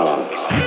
wrong.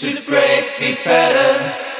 to break these patterns.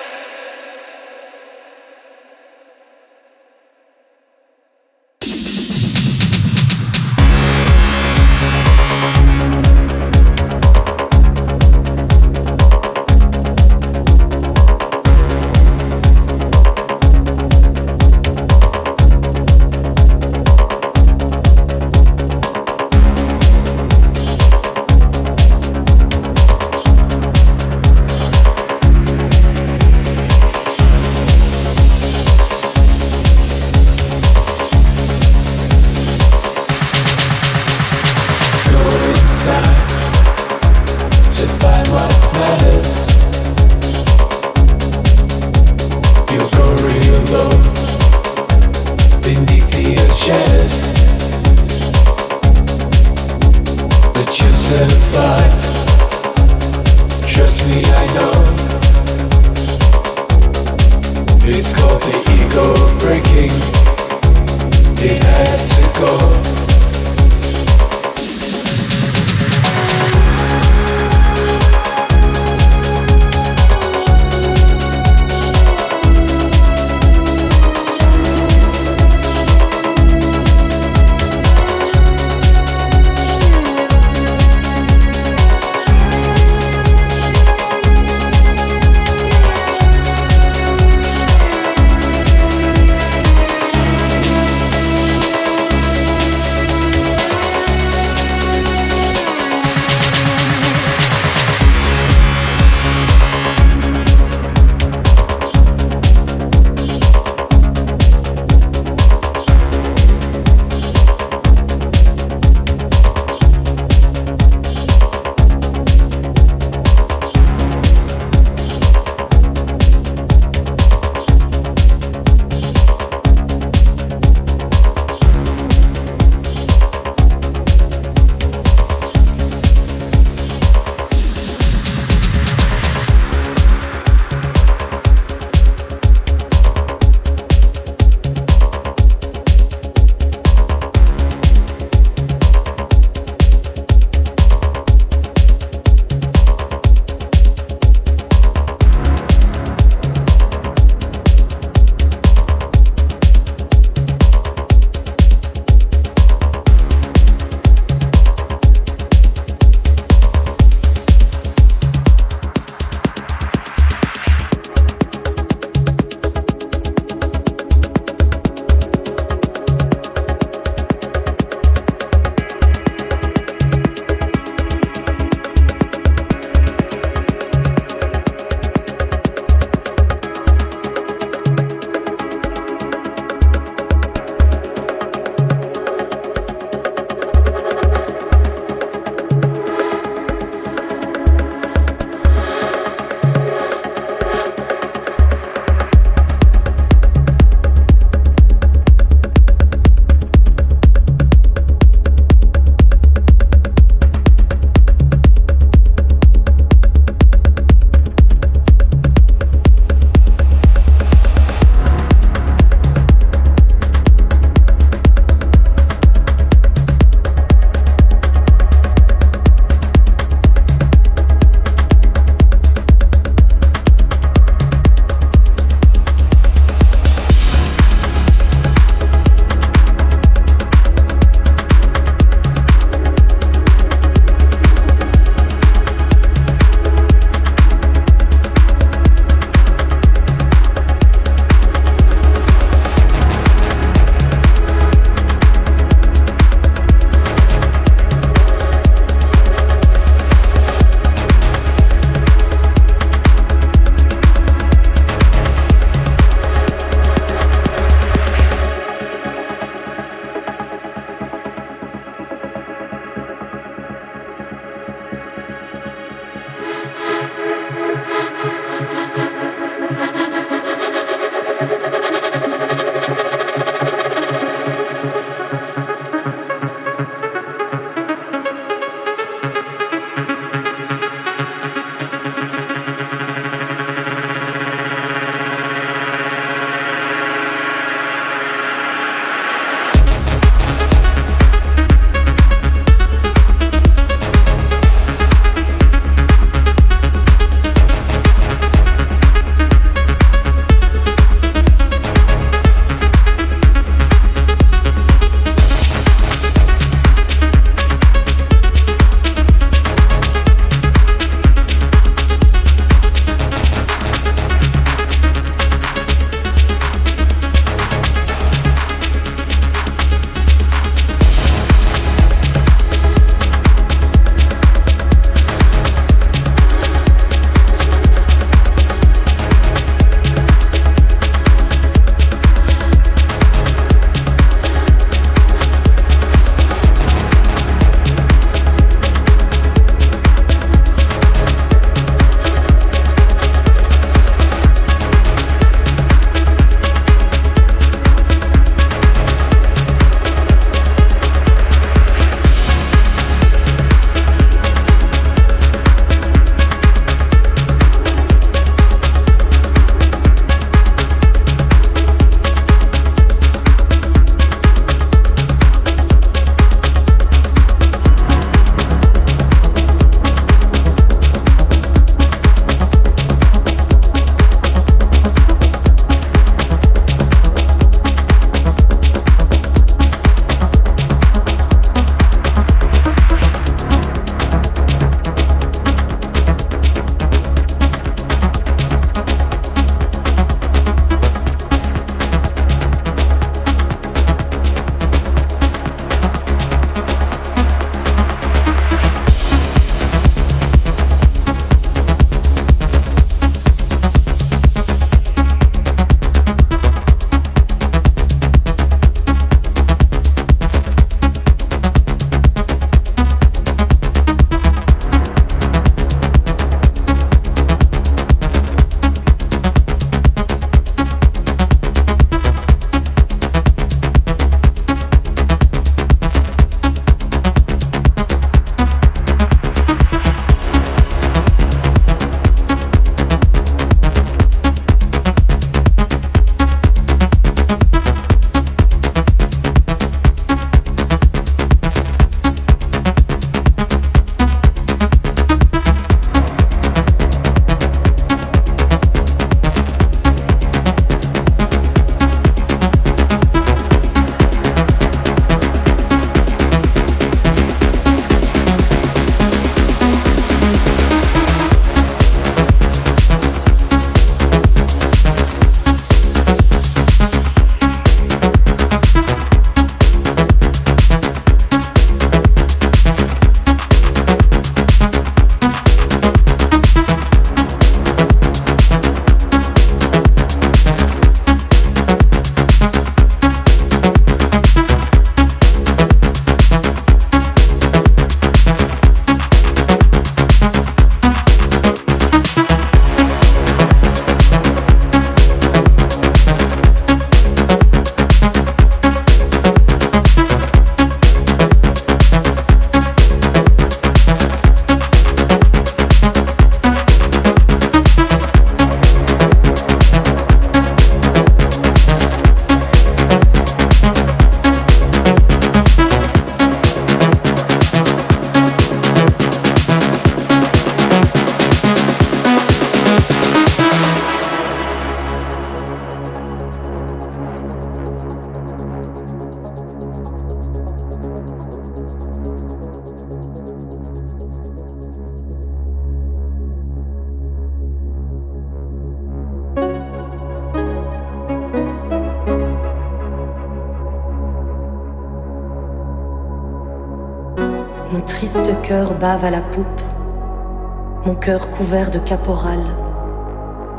Cœur couvert de caporal.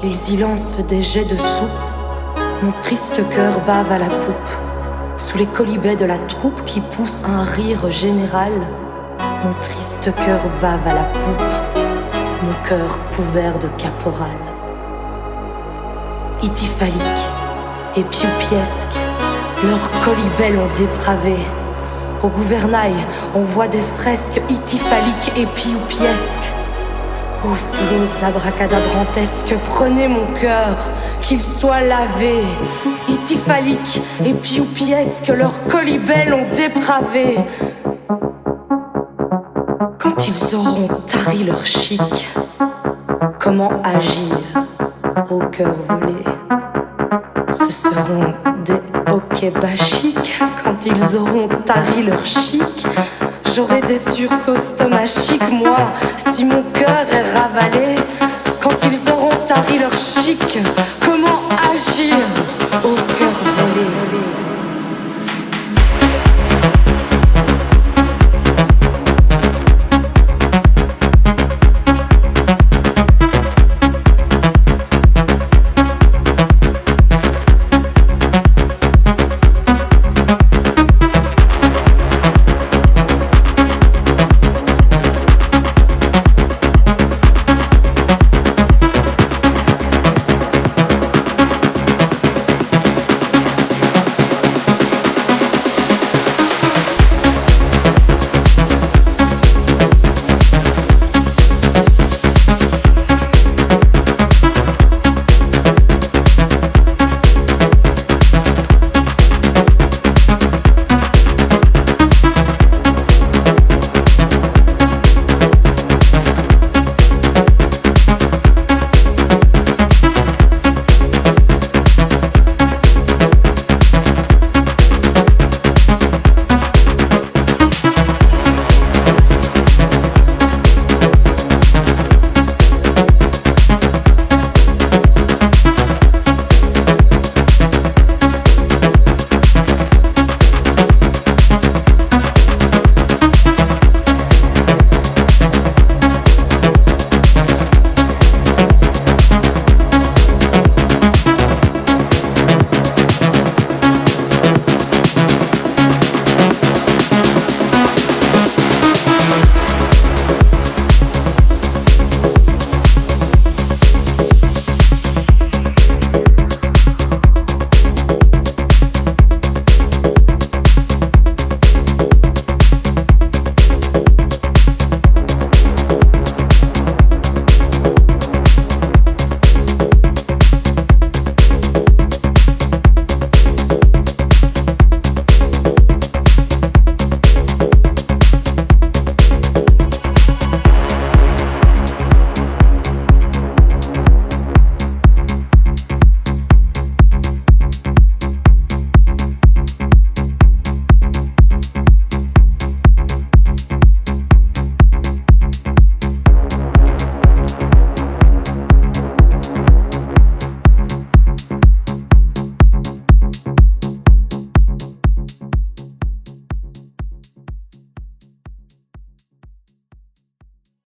Ils y lancent des jets de soupe, mon triste cœur bave à la poupe, sous les colibets de la troupe qui pousse un rire général. Mon triste cœur bave à la poupe, mon cœur couvert de caporal. Ityphalique et pioupiesque, leurs colibets l'ont dépravé. Au gouvernail, on voit des fresques ityphaliques et pioupiesques. Ô flots abracadabrantesques, prenez mon cœur, qu'il soit lavé. Ityphalique et pioupiesque, leurs colibets l'ont dépravé. Quand ils auront tari leur chic, comment agir au cœur volé? Ce seront des hoquets bachiques quand ils auront tari leur chic. J'aurai des sursauts stomachiques, moi, si mon cœur est ravalé. Quand ils auront tari leur chic, comment agir?